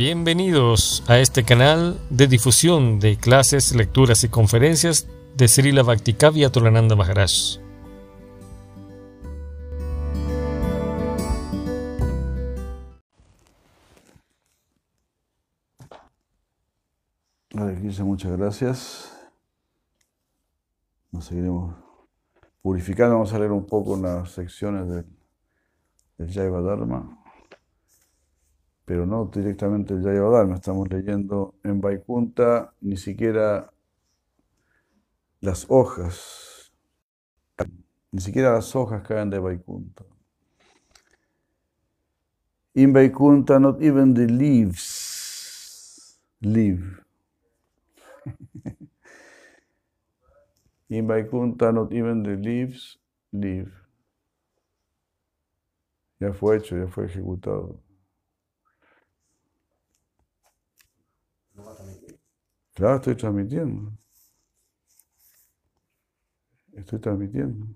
Bienvenidos a este canal de difusión de clases, lecturas y conferencias de Srila Bhaktikavya Tolananda Maharaj. Hare muchas gracias. Nos seguiremos purificando. Vamos a leer un poco las secciones del, del Jaiva Dharma pero no directamente el Jaya Dharma. Estamos leyendo en Vaikunta ni siquiera las hojas, ni siquiera las hojas caen de Vaikunta. In Vaikunta, not even the leaves live. In Vaikunta, not even the leaves live. Ya fue hecho, ya fue ejecutado. Claro, estoy transmitiendo. Estoy transmitiendo.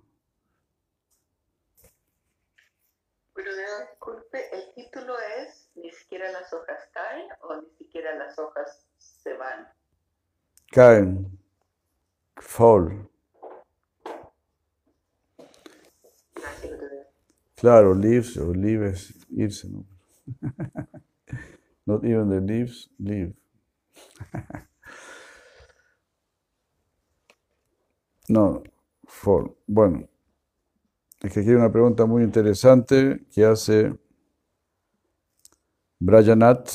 Disculpe, el título es Ni siquiera las hojas caen o ni siquiera las hojas se van. Caen. Fall. Claro, leaves o leaves, irse, ¿no? Not even the leaves, leave. No, for. Bueno, es que aquí hay una pregunta muy interesante que hace Brajanat.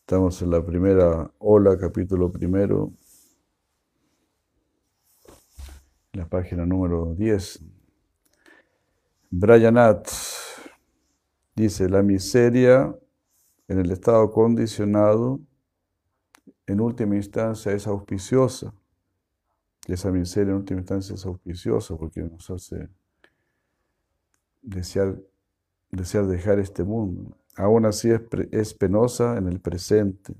Estamos en la primera ola, capítulo primero, la página número 10. Brajanat dice, la miseria en el estado condicionado, en última instancia es auspiciosa. Y esa miseria en última instancia es auspiciosa porque nos hace desear, desear dejar este mundo. Aún así es, es penosa en el presente.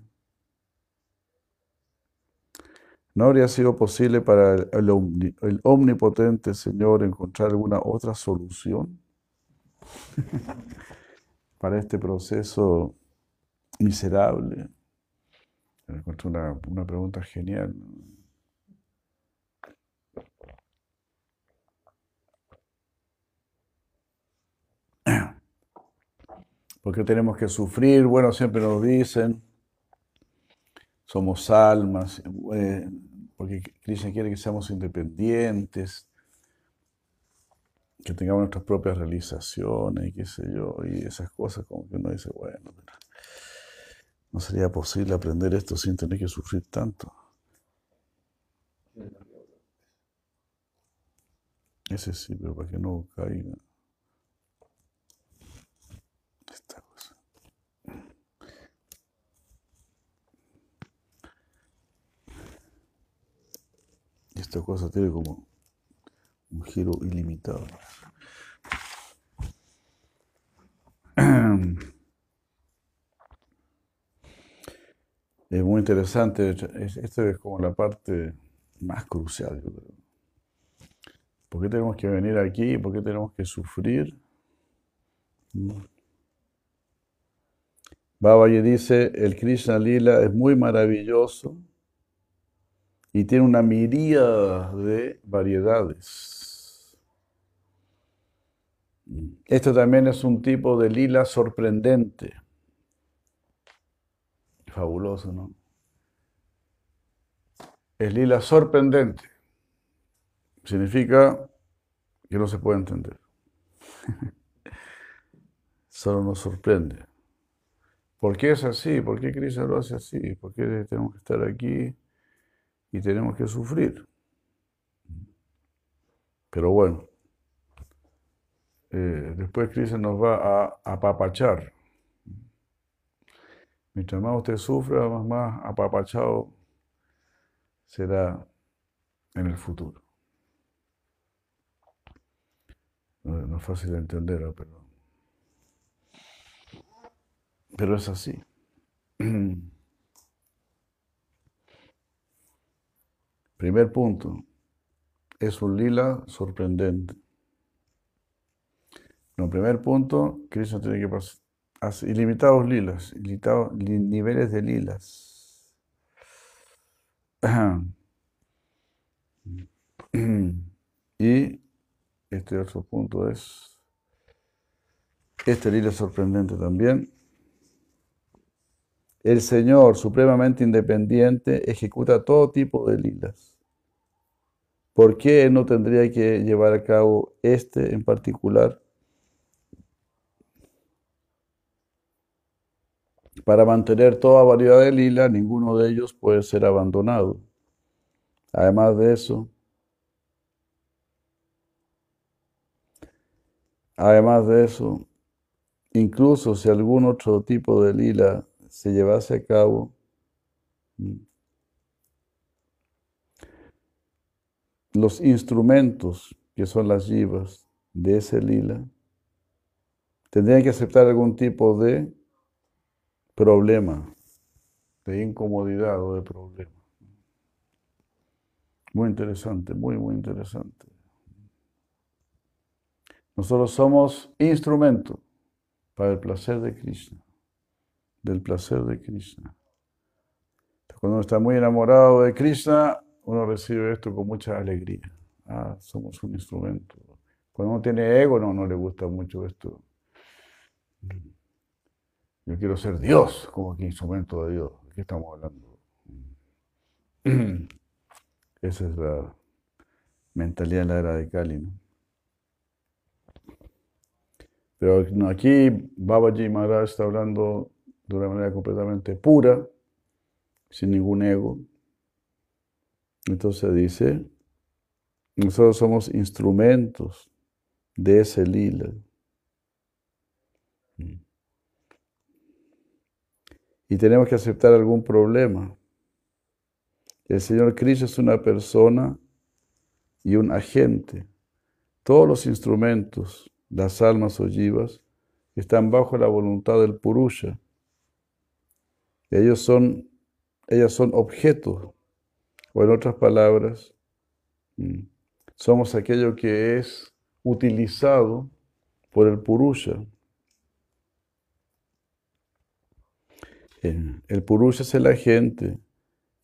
¿No habría sido posible para el, el omnipotente Señor encontrar alguna otra solución para este proceso miserable? Me encontré una, una pregunta genial. ¿Por qué tenemos que sufrir? Bueno, siempre nos dicen, somos almas, eh, porque Krishna quiere que seamos independientes, que tengamos nuestras propias realizaciones y qué sé yo, y esas cosas como que uno dice, bueno, no sería posible aprender esto sin tener que sufrir tanto. Ese sí, pero para que no caiga. Esta cosa. Esta cosa tiene como un giro ilimitado. Es muy interesante, esta es como la parte más crucial. ¿Por qué tenemos que venir aquí? ¿Por qué tenemos que sufrir? Babaji dice, el Krishna Lila es muy maravilloso y tiene una miríada de variedades. Esto también es un tipo de lila sorprendente. Fabuloso, ¿no? Es lila sorprendente. Significa que no se puede entender. Solo nos sorprende. ¿Por qué es así? ¿Por qué Cristo lo hace así? ¿Por qué tenemos que estar aquí y tenemos que sufrir? Pero bueno, eh, después Cristo nos va a apapachar. Mientras más usted sufra, más, apapachado será en el futuro. No, es fácil de entender, pero, pero es así. Primer punto, es un lila sorprendente. No, primer punto, Krishna tiene que pasar ilimitados lilas, ilimitados niveles de lilas. Y este otro punto es, este lila sorprendente también. El Señor, supremamente independiente, ejecuta todo tipo de lilas. ¿Por qué no tendría que llevar a cabo este en particular? Para mantener toda variedad de lila, ninguno de ellos puede ser abandonado. Además de eso, además de eso, incluso si algún otro tipo de lila se llevase a cabo, mm, los instrumentos que son las yivas de ese lila tendrían que aceptar algún tipo de problema, de incomodidad o de problema. Muy interesante, muy, muy interesante. Nosotros somos instrumento para el placer de Krishna, del placer de Krishna. Cuando uno está muy enamorado de Krishna, uno recibe esto con mucha alegría. Ah, somos un instrumento. Cuando uno tiene ego, no, no le gusta mucho esto. Yo quiero ser Dios, como que instrumento de Dios. ¿De qué estamos hablando? Esa es la mentalidad de la era de Cali. ¿no? Pero aquí Babaji Maharaj está hablando de una manera completamente pura, sin ningún ego. Entonces dice, nosotros somos instrumentos de ese lila. Y tenemos que aceptar algún problema. El Señor Cristo es una persona y un agente. Todos los instrumentos, las almas ojivas, están bajo la voluntad del Purusha. Ellos son, ellas son objetos, o en otras palabras, mm, somos aquello que es utilizado por el Purusha. El Purusha es el agente,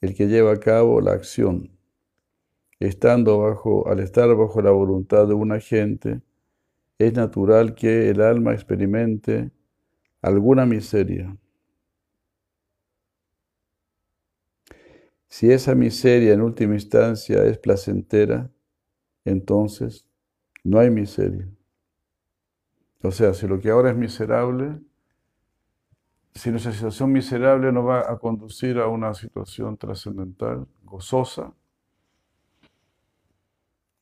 el que lleva a cabo la acción. Estando bajo, al estar bajo la voluntad de un agente, es natural que el alma experimente alguna miseria. Si esa miseria en última instancia es placentera, entonces no hay miseria. O sea, si lo que ahora es miserable si nuestra situación miserable nos va a conducir a una situación trascendental, gozosa,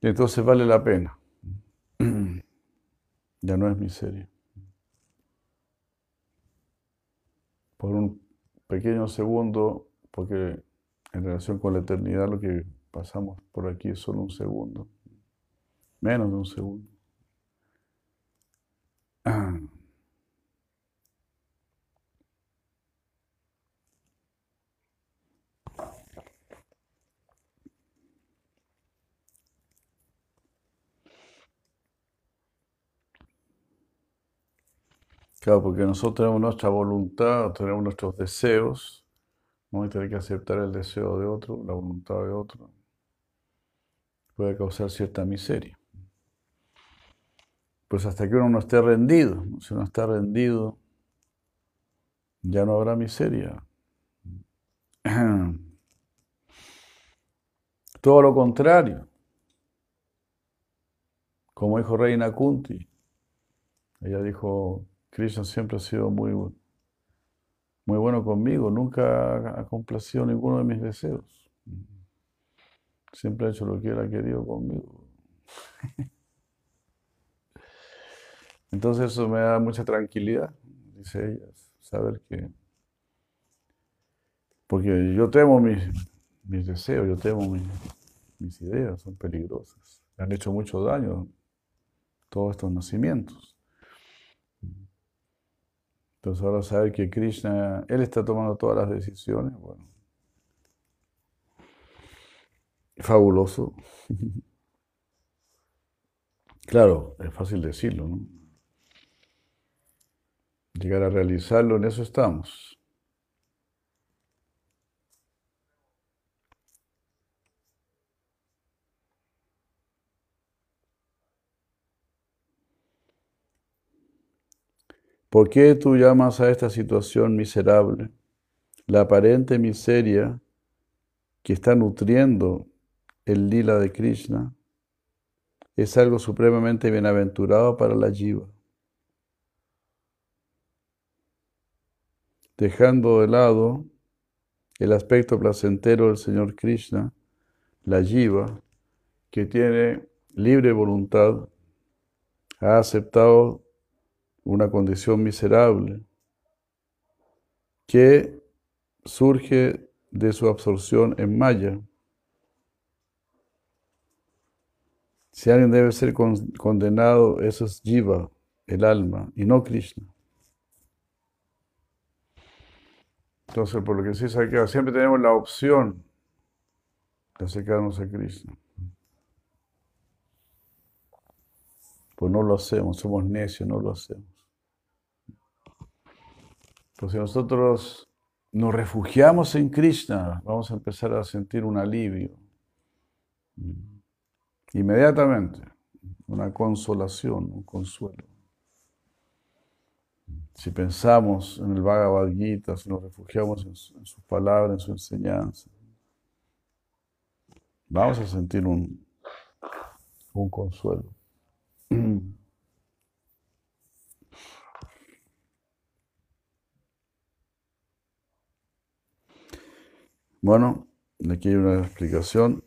entonces vale la pena. Ya no es miseria. Por un pequeño segundo, porque en relación con la eternidad lo que pasamos por aquí es solo un segundo, menos de un segundo. Claro, porque nosotros tenemos nuestra voluntad, tenemos nuestros deseos, vamos a tener que aceptar el deseo de otro, la voluntad de otro. Puede causar cierta miseria. Pues hasta que uno no esté rendido, si uno está rendido, ya no habrá miseria. Todo lo contrario. Como dijo Reina Kunti, ella dijo, Krishna siempre ha sido muy, muy bueno conmigo, nunca ha complacido ninguno de mis deseos. Siempre ha hecho lo que él ha querido conmigo. Entonces eso me da mucha tranquilidad, dice ella, saber que... Porque yo temo mis, mis deseos, yo temo mis, mis ideas, son peligrosas. Me han hecho mucho daño todos estos nacimientos. Entonces ahora saber que Krishna, él está tomando todas las decisiones, bueno, fabuloso. Claro, es fácil decirlo, ¿no? Llegar a realizarlo, en eso estamos. ¿Por qué tú llamas a esta situación miserable? La aparente miseria que está nutriendo el lila de Krishna es algo supremamente bienaventurado para la jiva. Dejando de lado el aspecto placentero del Señor Krishna, la jiva, que tiene libre voluntad, ha aceptado una condición miserable que surge de su absorción en Maya. Si alguien debe ser condenado, eso es Jiva, el alma, y no Krishna. Entonces, por lo que aquí, siempre tenemos la opción de acercarnos a Krishna. Pues no lo hacemos, somos necios, no lo hacemos. Pues si nosotros nos refugiamos en Krishna, vamos a empezar a sentir un alivio. Inmediatamente, una consolación, un consuelo. Si pensamos en el Bhagavad Gita, si nos refugiamos en, sus palabras, en su enseñanza, vamos a sentir un, un consuelo. Bueno, aquí hay una explicación,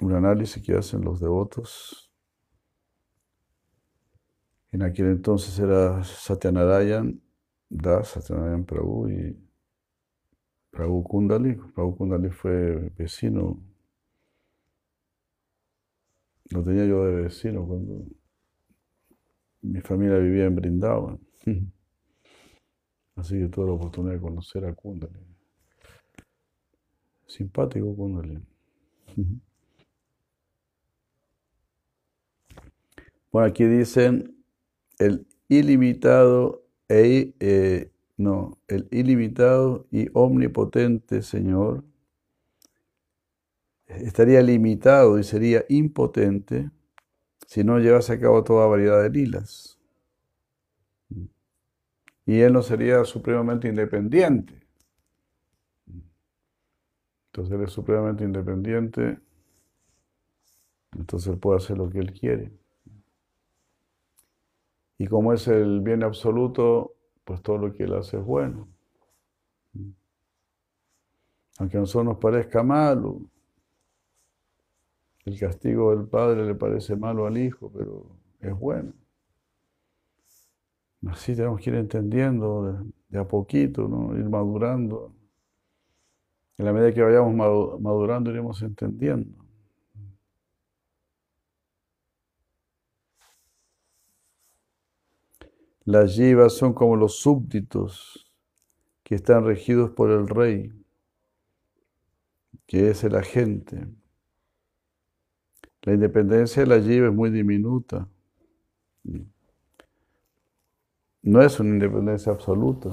un análisis que hacen los devotos. En aquel entonces era Satyanarayan Das, Satyanarayan Prabhu y Prabhu Kundali. Prabhu Kundali fue vecino lo tenía yo de vecino cuando mi familia vivía en Brindavan. Así que tuve la oportunidad de conocer a Kundali. Simpático Kundali. Bueno, aquí dicen el ilimitado e, eh, no, el ilimitado y omnipotente Señor estaría limitado y sería impotente si no llevase a cabo toda variedad de lilas. Y él no sería supremamente independiente. Entonces él es supremamente independiente, entonces él puede hacer lo que él quiere. Y como es el bien absoluto, pues todo lo que él hace es bueno. Aunque a nosotros nos parezca malo, el castigo del padre le parece malo al hijo, pero es bueno. Así tenemos que ir entendiendo de, a poquito, ir madurando. En la medida que vayamos madurando, iremos entendiendo. Las yivas son como los súbditos que están regidos por el rey, que es el agente. La independencia de la jiva es muy diminuta. No es una independencia absoluta.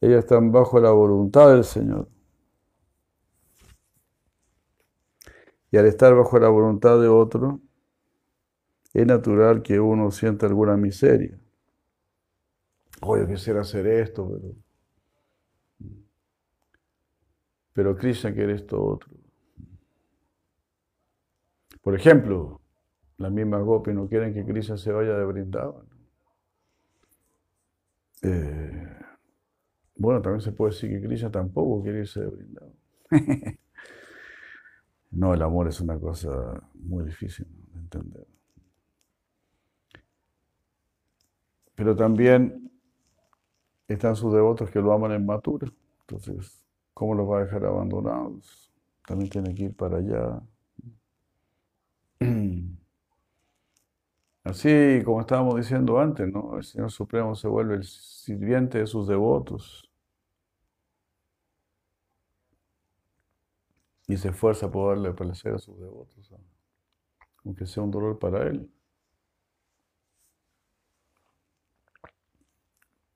Ellas están bajo la voluntad del Señor. Y al estar bajo la voluntad de otro, es natural que uno sienta alguna miseria. Oye, quisiera hacer esto, pero. Pero Krishna quiere esto otro. Por ejemplo, las mismas Gopi no quieren que Krishna se vaya de Brindavan. Eh, bueno, también se puede decir que Krishna tampoco quiere irse de Brindavan. no, el amor es una cosa muy difícil de entender. Pero también están sus devotos que lo aman en Matura. Entonces, ¿cómo los va a dejar abandonados? También tiene que ir para allá. Así como estábamos diciendo antes, ¿no? El Señor Supremo se vuelve el sirviente de sus devotos y se esfuerza por darle placer a sus devotos, aunque sea un dolor para él.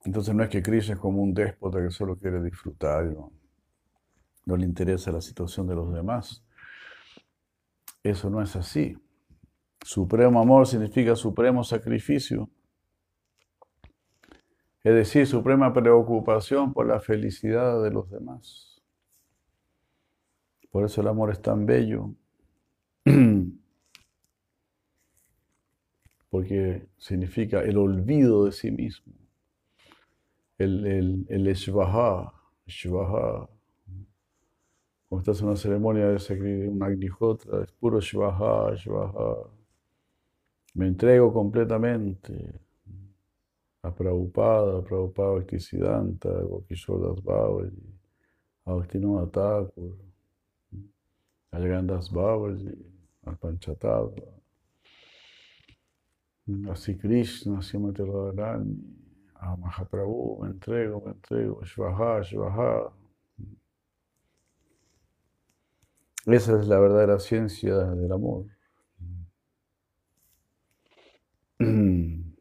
Entonces no es que Krishna es como un déspota que solo quiere disfrutar, no, no le interesa la situación de los demás. Eso no es así. Supremo amor significa supremo sacrificio. Es decir, suprema preocupación por la felicidad de los demás. Por eso el amor es tan bello. Porque significa el olvido de sí mismo. El, el, el Shvaha, Cuando estás en una ceremonia de un Agnihotra, es puro Shvaha, Shvaha. Me entrego completamente a Prabhupada, a Prabhupada Bhaktisiddhanta, a Gokishore Das Babaji, a Bhaktivinoda Thakur, a Yagandas Babaji, al Panchatattva, a Sri Krishna, a Radharani, a Mahaprabhu, me entrego, me entrego, Shvaha, Shvaha. Esa es la verdadera ciencia del amor.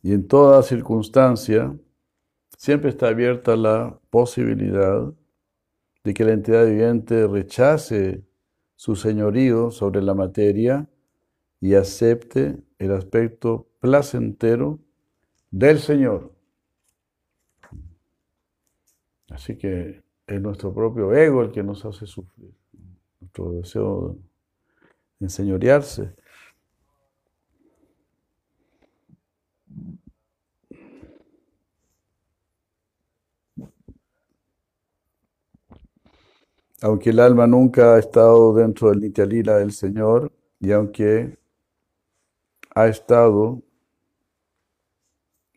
Y en toda circunstancia siempre está abierta la posibilidad de que la entidad viviente rechace su señorío sobre la materia y acepte el aspecto placentero del Señor. Así que es nuestro propio ego el que nos hace sufrir, nuestro deseo de enseñorearse. aunque el alma nunca ha estado dentro del Nityalila del Señor y aunque ha estado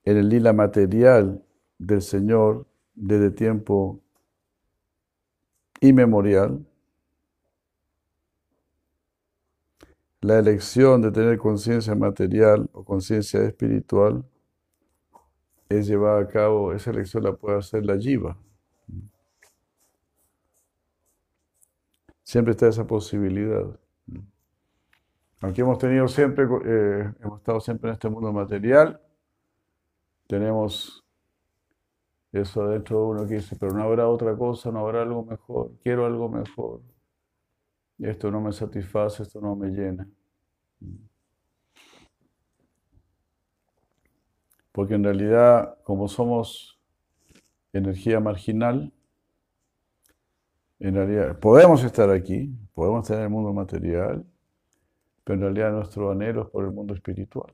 en el lila material del Señor desde tiempo inmemorial, la elección de tener conciencia material o conciencia espiritual es llevada a cabo, esa elección la puede hacer la jiva. Siempre está esa posibilidad. Aunque hemos tenido siempre, eh, hemos estado siempre en este mundo material, tenemos eso dentro de uno que dice, pero no habrá otra cosa, no habrá algo mejor, quiero algo mejor. Esto no me satisface, esto no me llena. Porque en realidad, como somos energía marginal, en realidad, podemos estar aquí, podemos en el mundo material, pero en realidad nuestro anhelo es por el mundo espiritual.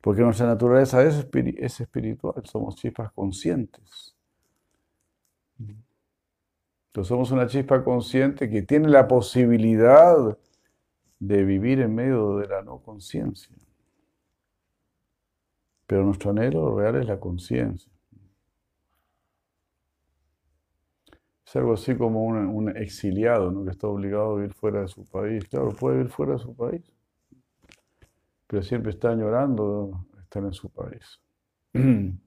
Porque nuestra naturaleza es, espiritual, somos chispas conscientes. Entonces somos una chispa consciente que tiene la posibilidad de vivir en medio de la no conciencia. Pero nuestro anhelo real es la conciencia. Es algo así como un, exiliado, ¿no? que está obligado a vivir fuera de su país. Claro, puede vivir fuera de su país, pero siempre está añorando estar en su país.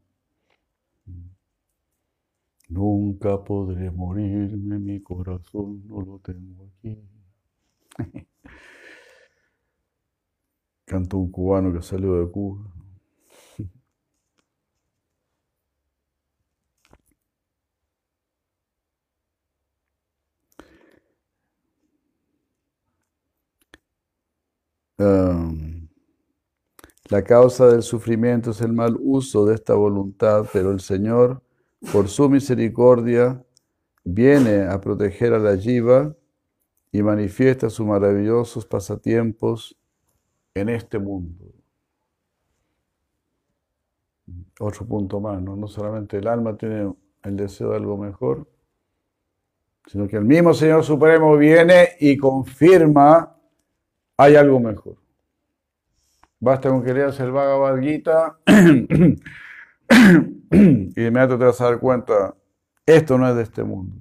Nunca podré morirme, mi corazón no lo tengo aquí. Cantó un cubano que salió de Cuba. La causa del sufrimiento es el mal uso de esta voluntad, pero el Señor, por su misericordia, viene a proteger a la jiva y manifiesta sus maravillosos pasatiempos en este mundo. Otro punto más, ¿no? no solamente el alma tiene el deseo de algo mejor, sino que el mismo Señor Supremo viene y confirma hay algo mejor. Basta con que leas el Bhagavad y de inmediato te vas a dar cuenta, esto no es de este mundo.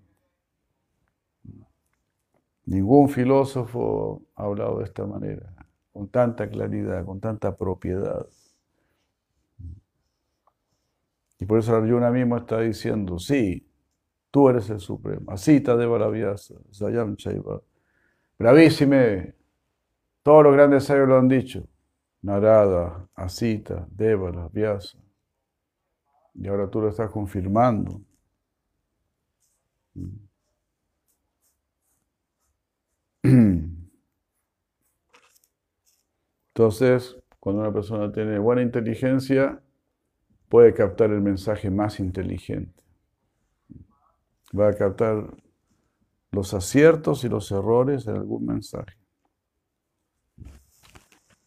Ningún filósofo ha hablado de esta manera, con tanta claridad, con tanta propiedad. Y por eso Arjuna mismo está diciendo, sí, Tú eres el supremo. Asita de Baravyasa, Sayam Chaiva. Bravísime. Todos los grandes sabios lo han dicho. Narada, Asita, Devara, Vyasa. Y ahora tú lo estás confirmando. Entonces, cuando una persona tiene buena inteligencia, puede captar el mensaje más inteligente. Va a captar los aciertos y los errores de algún mensaje.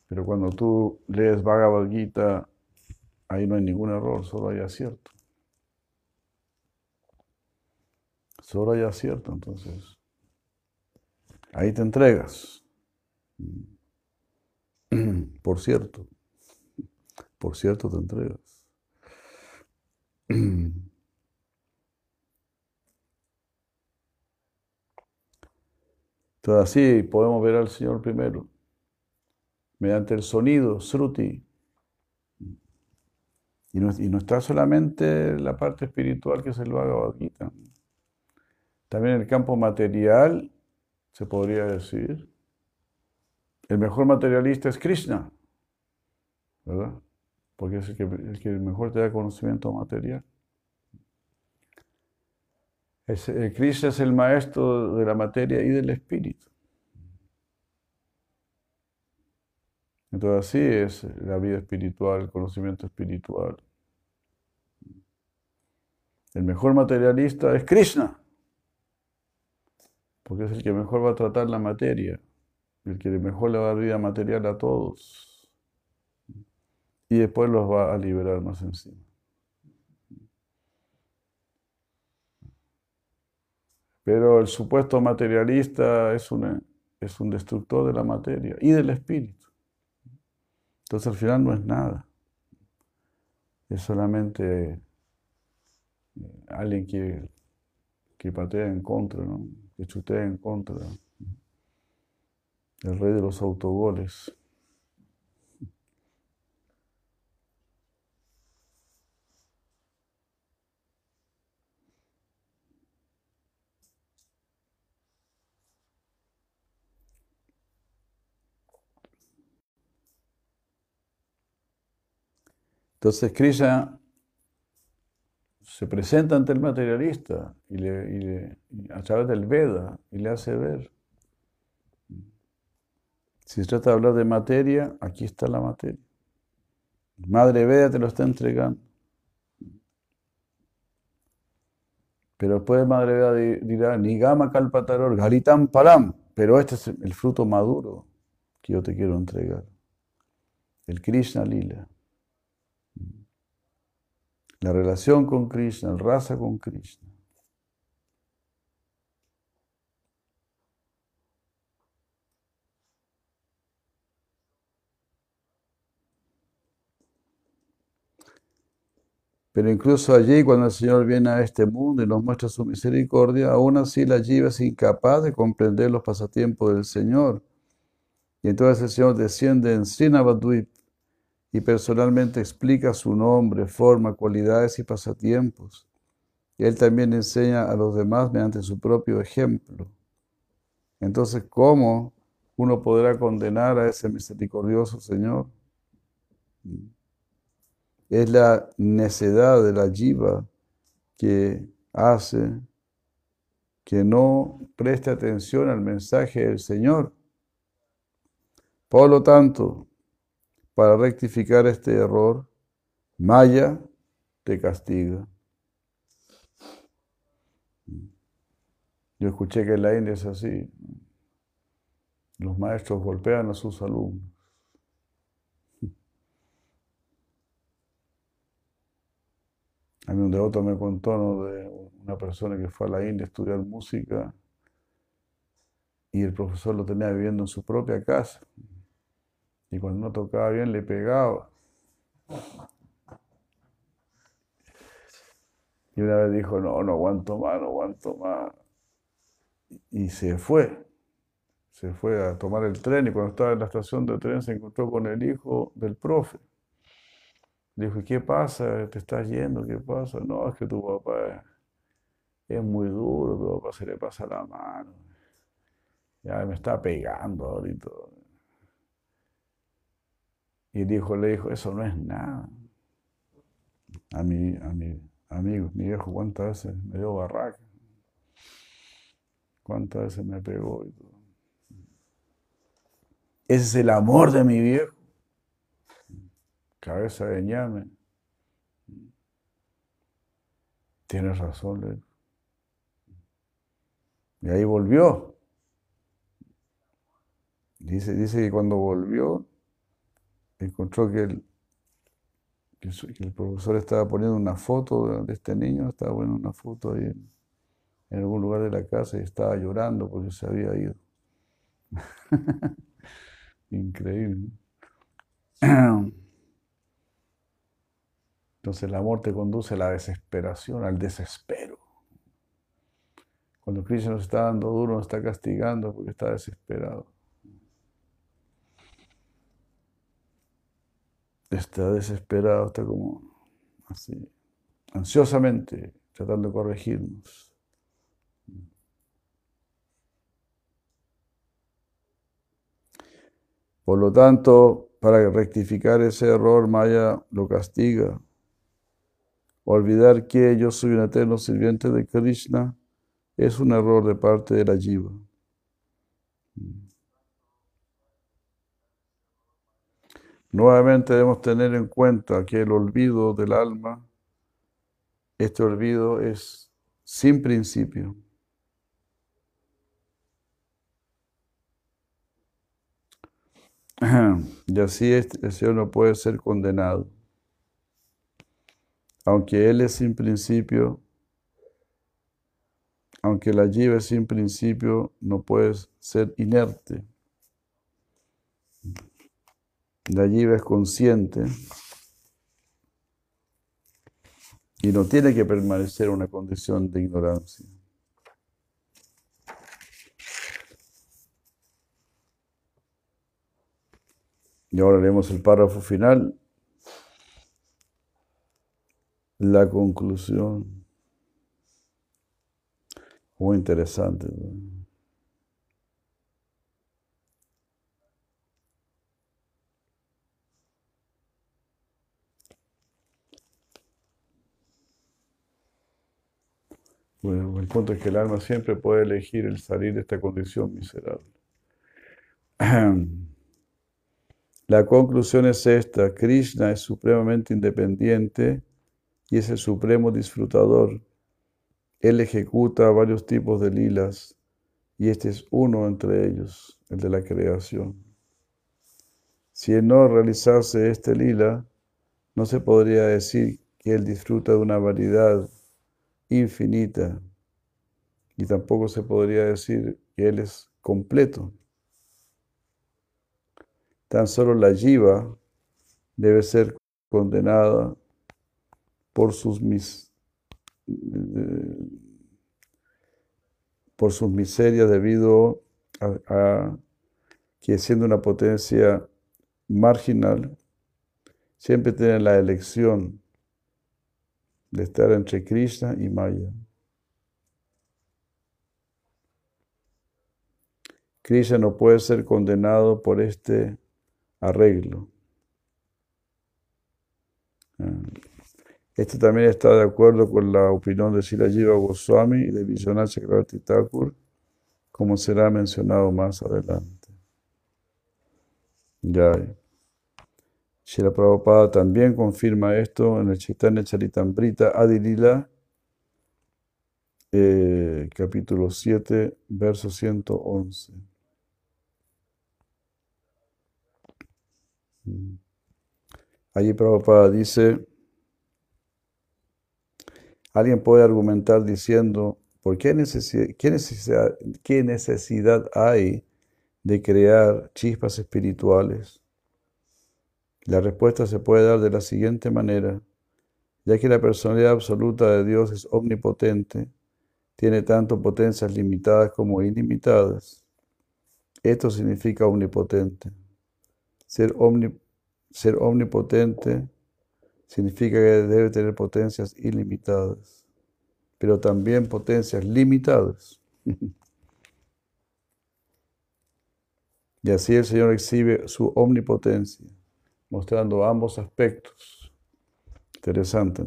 Pero cuando tú lees Bhagavad Gita, ahí no hay ningún error, solo hay acierto. Solo hay acierto, entonces. Ahí te entregas. Por cierto, por cierto te entregas. Entonces así podemos ver al Señor primero, mediante el sonido, Sruti. Y no, está solamente la parte espiritual que se lo haga Gita. También el campo material, se podría decir, el mejor materialista es Krishna, ¿verdad? Porque es el que, el que mejor te da conocimiento material. Es, el Krishna es el maestro de la materia y del espíritu. Entonces así es la vida espiritual, el conocimiento espiritual. El mejor materialista es Krishna, porque es el que mejor va a tratar la materia, el que mejor le va a dar vida material a todos, y después los va a liberar más encima. Pero el supuesto materialista es, es un destructor de la materia y del espíritu. Entonces al final no es nada. Es solamente eh, alguien que, que patea en contra, ¿no? que chutea en contra. El rey de los autogoles. Entonces Krishna se presenta ante el materialista y, le, a través del Veda y le hace ver. Si se trata de hablar de materia, aquí está la materia. Madre Veda te lo está entregando. Pero después Madre Veda dirá, Nigama Kalpataror, Galitam Param. Pero este es el fruto maduro que yo te quiero entregar. El Krishna Lila la relación con Krishna, el raza con Krishna. Pero incluso allí, cuando el Señor viene a este mundo y nos muestra su misericordia, aún así la jiva es incapaz de comprender los pasatiempos del Señor. Y entonces el Señor desciende en Srinavadvip y personalmente explica su nombre, forma, cualidades y pasatiempos. Él también enseña a los demás mediante su propio ejemplo. Entonces, ¿cómo uno podrá condenar a ese misericordioso Señor? Es la necedad de la jiva que hace que no preste atención al mensaje del Señor. Por lo tanto, para rectificar este error, Maya te castiga. Yo escuché que en la India es así. Los maestros golpean a sus alumnos. A mí un devoto me contó de una persona que fue a la India a estudiar música y el profesor lo tenía viviendo en su propia casa. Y cuando no tocaba bien le pegaba. Y una vez dijo, no, no aguanto más, no aguanto más. Y se fue. Se fue a tomar el tren y cuando estaba en la estación de tren se encontró con el hijo del profe. Dijo, ¿qué pasa? ¿Te estás yendo? ¿Qué pasa? No, es que tu papá es muy duro, todo se le pasa la mano. Ya me está pegando ahorita. Y el hijo le dijo, eso no es nada. A mi, a mi amigo, mi viejo, ¿cuántas veces me dio barraca? ¿Cuántas veces me pegó y todo? Ese es el amor de mi viejo. Cabeza de ñame. Tienes razón, le Y ahí volvió. Dice, dice que cuando volvió, encontró que el, que el profesor estaba poniendo una foto de, este niño, estaba poniendo una foto ahí en, algún lugar de la casa y estaba llorando porque se había ido. Increíble. Entonces el amor te conduce a la desesperación, al desespero. Cuando Cristo nos está dando duro, nos está castigando porque está desesperado. Está desesperado, está como así, ansiosamente tratando de corregirnos. Por lo tanto, para rectificar ese error, Maya lo castiga. Olvidar que yo soy un eterno sirviente de Krishna es un error de parte de la Jiva. Nuevamente debemos tener en cuenta que el olvido del alma, este olvido es sin principio. Y así este Señor no puede ser condenado. Aunque Él es sin principio, aunque la lleva es sin principio, no puede ser inerte. La lleva es consciente y no tiene que permanecer en una condición de ignorancia. Y ahora leemos el párrafo final, la conclusión. Muy interesante. El punto es que el alma siempre puede elegir el salir de esta condición miserable. La conclusión es esta, Krishna es supremamente independiente y es el supremo disfrutador. Él ejecuta varios tipos de lilas y este es uno entre ellos, el de la creación. Si él no realizase este lila, no se podría decir que él disfruta de una variedad infinita y tampoco se podría decir que él es completo. Tan solo la yiva debe ser condenada por sus, mis, por sus miserias debido a, que siendo una potencia marginal, siempre tiene la elección de estar entre Krishna y Maya. Krishna no puede ser condenado por este arreglo. Ah, este también está de acuerdo con la opinión de Jiva Goswami y de Vishwanath Chakravarti Thakur, como será mencionado más adelante. Ya. Shila Prabhupada también confirma esto en el Chaitanya Charitamrita Adilila, eh, capítulo 7, verso 111. Allí Prabhupada dice, alguien puede argumentar diciendo, ¿por qué necesidad, qué necesidad hay de crear chispas espirituales? La respuesta se puede dar de la siguiente manera, ya que la personalidad absoluta de Dios es omnipotente, tiene tanto potencias limitadas como ilimitadas. Esto significa omnipotente. Ser, omnipotente significa que debe tener potencias ilimitadas. pero también potencias limitadas. Y así el Señor exhibe su omnipotencia, mostrando ambos aspectos. Interesante.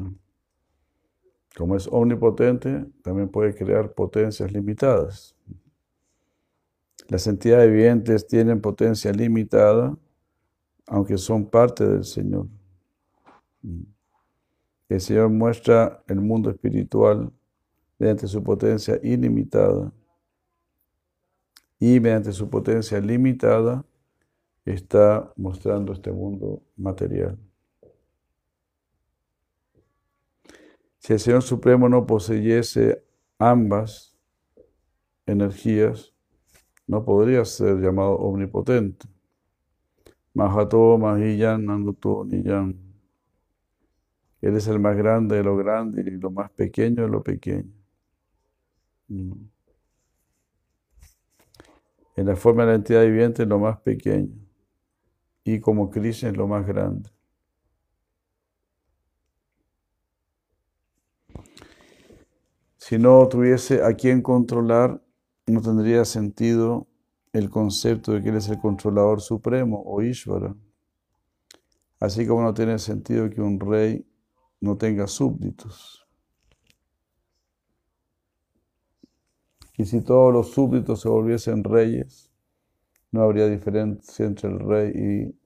Como es omnipotente, también puede crear potencias limitadas. Las entidades vivientes tienen potencia limitada, aunque son parte del Señor. El Señor muestra el mundo espiritual mediante su potencia ilimitada y mediante su potencia limitada está mostrando este mundo material. Si el Señor Supremo no poseyese ambas energías, no podría ser llamado omnipotente. Mahato, Mahiyan, Nanduto, Niyan. Él es el más grande de lo grande y lo más pequeño de lo pequeño. Mm. En la forma de la entidad viviente lo más pequeño y como Krishna es lo más grande. Si no tuviese a quien controlar, no tendría sentido el concepto de que Él es el controlador supremo o Ishvara. Así como no tiene sentido que un rey no tenga súbditos. Y si todos los súbditos se volviesen reyes, no habría diferencia entre el rey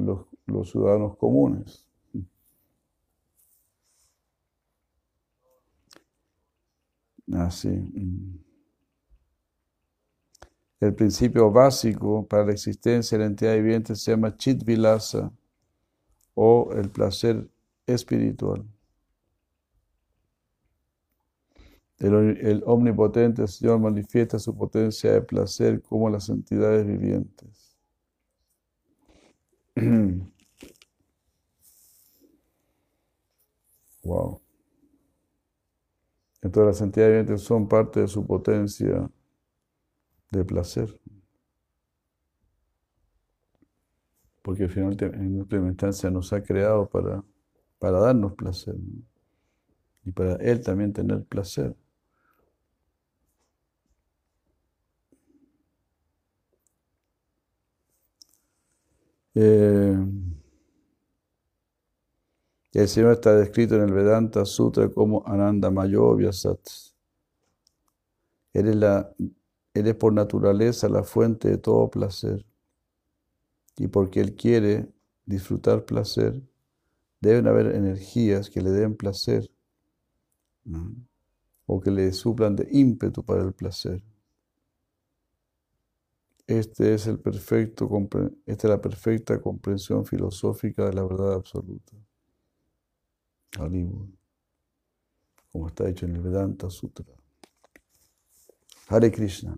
los, ciudadanos comunes. Así. Mm. El principio básico para la existencia de la entidad viviente se llama chit vilasa o el placer espiritual. El, omnipotente Señor manifiesta su potencia de placer como las entidades vivientes. wow. Entonces las entidades vivientes son parte de su potencia de placer. Porque finalmente en última instancia nos ha creado para, para darnos placer y para Él también tener placer. Eh, el Señor está descrito en el Vedanta Sutra como Ananda Mayovya Él él es por naturaleza la fuente de todo placer. Y porque Él quiere disfrutar placer, deben haber energías que le den placer o que le suplan de ímpetu para el placer. Este es el perfecto, esta es la perfecta comprensión filosófica de la verdad absoluta. Como está dicho en el Vedanta Sutra. Hare Krishna.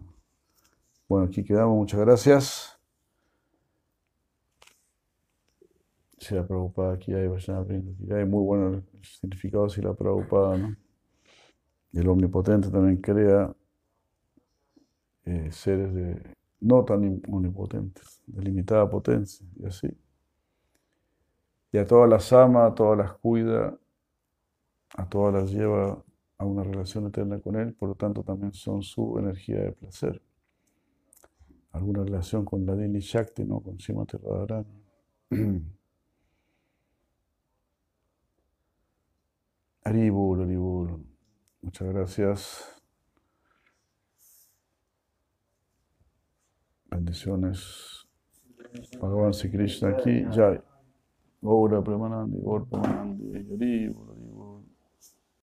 Bueno, aquí quedamos. Muchas gracias. Si la preocupada aquí hay, hay muy bueno el significado si la preocupada, ¿no? El omnipotente también crea eh, seres de no tan omnipotentes, de limitada potencia, y así. Y a todas las ama, a todas las cuida, a todas las lleva a una relación eterna con Él, por lo tanto también son su energía de placer. Alguna relación con la Dini Shakti, ¿no? Con Simati Radharani. Aribur, Aribur. Muchas gracias. Bendiciones. Bhagavan Sri Krishna aquí, Jai. Gaura Premanandi, Gaur Premanandi,